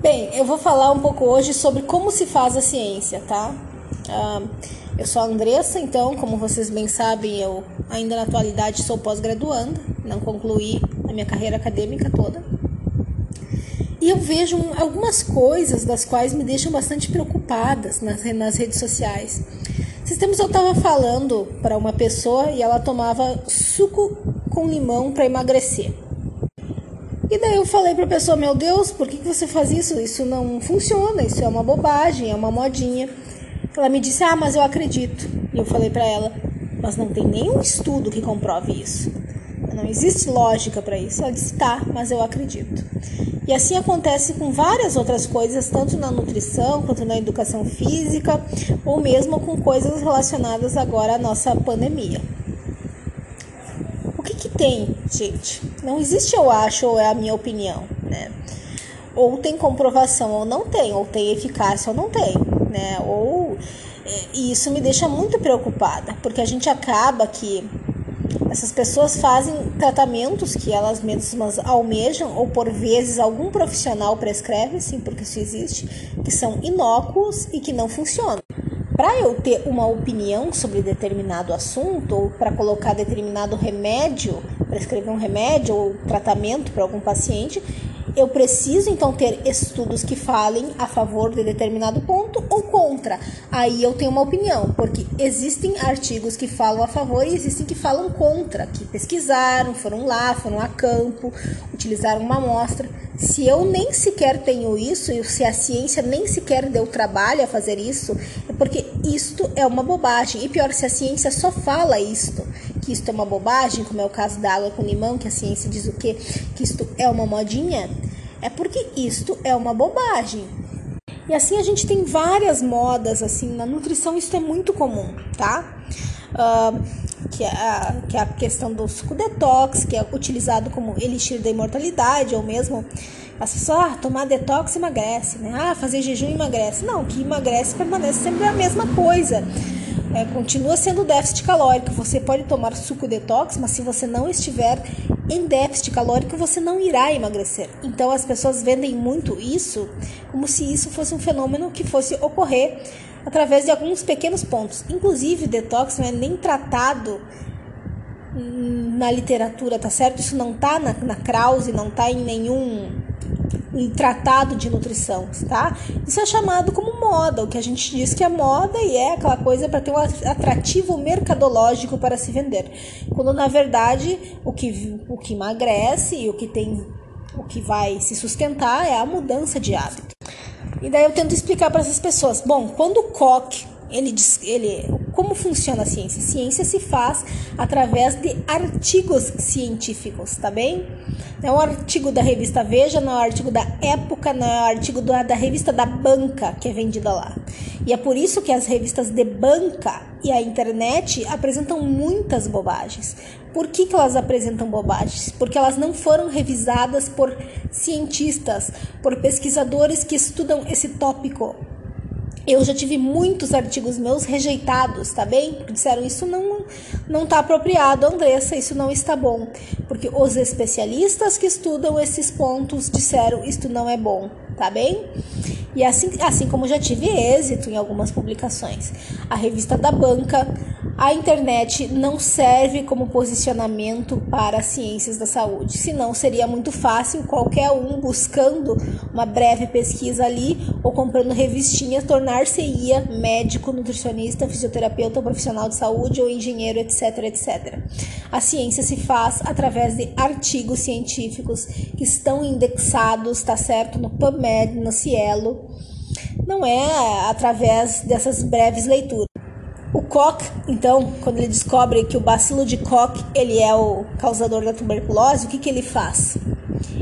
Bem, eu vou falar um pouco hoje sobre como se faz a ciência, tá? Uh, eu sou a Andressa, então, como vocês bem sabem, eu ainda na atualidade sou pós-graduanda, não concluí a minha carreira acadêmica toda. E eu vejo algumas coisas das quais me deixam bastante preocupadas nas, nas redes sociais. Esses tempos eu estava falando para uma pessoa e ela tomava suco com limão para emagrecer. E daí eu falei para a pessoa: Meu Deus, por que, que você faz isso? Isso não funciona, isso é uma bobagem, é uma modinha. Ela me disse: Ah, mas eu acredito. E eu falei para ela: Mas não tem nenhum estudo que comprove isso. Não existe lógica para isso. Ela disse: Tá, mas eu acredito. E assim acontece com várias outras coisas, tanto na nutrição quanto na educação física, ou mesmo com coisas relacionadas agora à nossa pandemia. O que, que tem, gente? Não existe eu acho ou é a minha opinião, né? Ou tem comprovação ou não tem, ou tem eficácia ou não tem, né? Ou e isso me deixa muito preocupada, porque a gente acaba que essas pessoas fazem tratamentos que elas mesmas almejam ou por vezes algum profissional prescreve, sim, porque isso existe, que são inócuos e que não funcionam. Para eu ter uma opinião sobre determinado assunto ou para colocar determinado remédio, prescrever um remédio ou tratamento para algum paciente, eu preciso então ter estudos que falem a favor de determinado ponto ou contra. Aí eu tenho uma opinião, porque existem artigos que falam a favor e existem que falam contra, que pesquisaram, foram lá, foram a campo, utilizaram uma amostra. Se eu nem sequer tenho isso, e se a ciência nem sequer deu trabalho a fazer isso, é porque isto é uma bobagem. E pior, se a ciência só fala isto, que isto é uma bobagem, como é o caso da água com limão, que a ciência diz o quê? Que isto é uma modinha, é porque isto é uma bobagem. E assim a gente tem várias modas, assim, na nutrição isso é muito comum, tá? Uh, que, é a, que é a questão do suco detox, que é utilizado como elixir da imortalidade, ou mesmo as pessoas, ah, tomar detox emagrece, né? Ah, fazer jejum emagrece. Não, que emagrece permanece sempre a mesma coisa é, continua sendo déficit calórico. Você pode tomar suco detox, mas se você não estiver em déficit calórico, você não irá emagrecer. Então as pessoas vendem muito isso como se isso fosse um fenômeno que fosse ocorrer através de alguns pequenos pontos. Inclusive, detox não é nem tratado na literatura, tá certo? Isso não tá na, na Krause, não tá em nenhum em tratado de nutrição, tá? Isso é chamado como moda, o que a gente diz que é moda e é aquela coisa para ter um atrativo mercadológico para se vender. Quando na verdade o que, o que emagrece e o que tem o que vai se sustentar é a mudança de hábito. E daí eu tento explicar para essas pessoas. Bom, quando o Koch ele, ele, como funciona a ciência? Ciência se faz através de artigos científicos, tá bem? Não é um artigo da revista Veja, não é um artigo da Época, não é um artigo da, da revista da banca que é vendida lá. E é por isso que as revistas de banca e a internet apresentam muitas bobagens. Por que, que elas apresentam bobagens? Porque elas não foram revisadas por cientistas, por pesquisadores que estudam esse tópico eu já tive muitos artigos meus rejeitados, tá bem? Disseram isso não não está apropriado, Andressa, isso não está bom, porque os especialistas que estudam esses pontos disseram isto não é bom, tá bem? E assim, assim como já tive êxito em algumas publicações. A revista da banca a internet não serve como posicionamento para as ciências da saúde, senão seria muito fácil qualquer um buscando uma breve pesquisa ali ou comprando revistinha tornar-se-ia médico, nutricionista, fisioterapeuta, profissional de saúde ou engenheiro, etc, etc. A ciência se faz através de artigos científicos que estão indexados, tá certo, no PubMed, no Cielo. Não é através dessas breves leituras. O Koch, então, quando ele descobre que o bacilo de Koch ele é o causador da tuberculose, o que, que ele faz?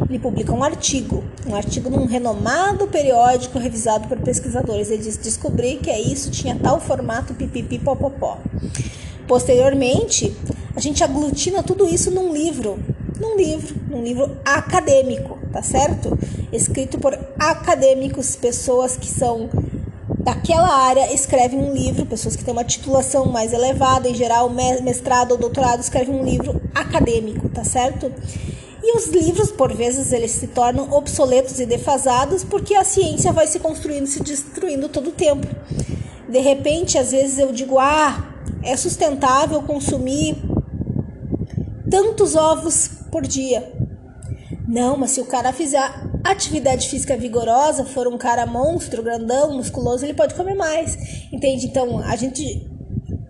Ele publica um artigo, um artigo num renomado periódico revisado por pesquisadores. Ele diz: descobri que é isso, tinha tal formato, pipipi, popopó. Posteriormente, a gente aglutina tudo isso num livro, num livro, num livro acadêmico, tá certo? Escrito por acadêmicos, pessoas que são daquela área escrevem um livro, pessoas que têm uma titulação mais elevada, em geral, mestrado ou doutorado, escrevem um livro acadêmico, tá certo? E os livros, por vezes, eles se tornam obsoletos e defasados porque a ciência vai se construindo, se destruindo todo o tempo. De repente, às vezes eu digo: "Ah, é sustentável consumir tantos ovos por dia". Não, mas se o cara fizer atividade física vigorosa, for um cara monstro, grandão, musculoso, ele pode comer mais. Entende? Então, a gente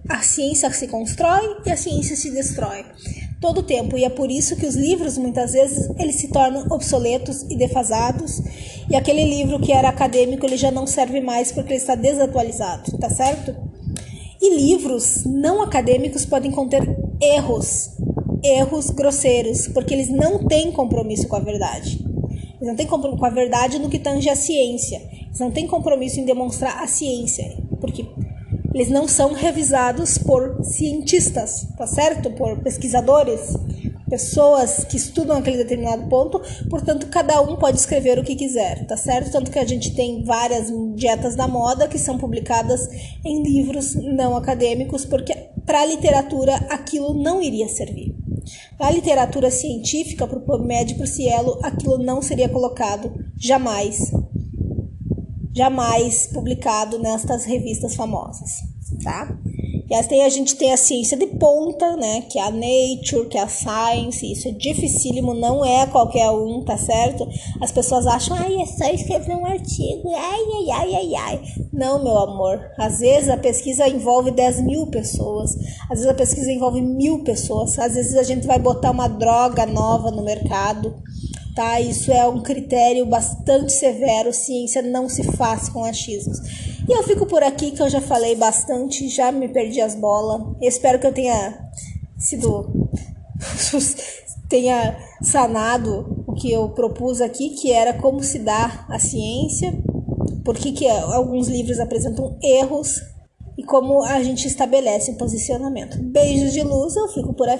a ciência se constrói e a ciência se destrói todo o tempo e é por isso que os livros muitas vezes eles se tornam obsoletos e defasados e aquele livro que era acadêmico ele já não serve mais porque ele está desatualizado, tá certo? E livros não acadêmicos podem conter erros, erros grosseiros, porque eles não têm compromisso com a verdade. Eles não têm compromisso com a verdade no que tange a ciência. Eles não têm compromisso em demonstrar a ciência, porque eles não são revisados por cientistas, tá certo? Por pesquisadores, pessoas que estudam aquele determinado ponto, portanto, cada um pode escrever o que quiser, tá certo? Tanto que a gente tem várias dietas da moda que são publicadas em livros não acadêmicos, porque para a literatura aquilo não iria servir. Para a literatura científica, para o PubMed, para o Cielo, aquilo não seria colocado jamais jamais publicado nestas revistas famosas, tá? E aí a gente tem a ciência de ponta, né? Que é a Nature, que é a Science. Isso é dificílimo, não é qualquer um, tá certo? As pessoas acham, ai, é só escrever um artigo, ai, ai, ai, ai, ai. Não, meu amor. Às vezes a pesquisa envolve 10 mil pessoas, às vezes a pesquisa envolve mil pessoas, às vezes a gente vai botar uma droga nova no mercado tá? Isso é um critério bastante severo, ciência não se faz com achismos. E eu fico por aqui que eu já falei bastante, já me perdi as bolas. Espero que eu tenha sido tenha sanado o que eu propus aqui, que era como se dá a ciência, por que, alguns livros apresentam erros e como a gente estabelece um posicionamento. Beijos de luz, eu fico por aqui.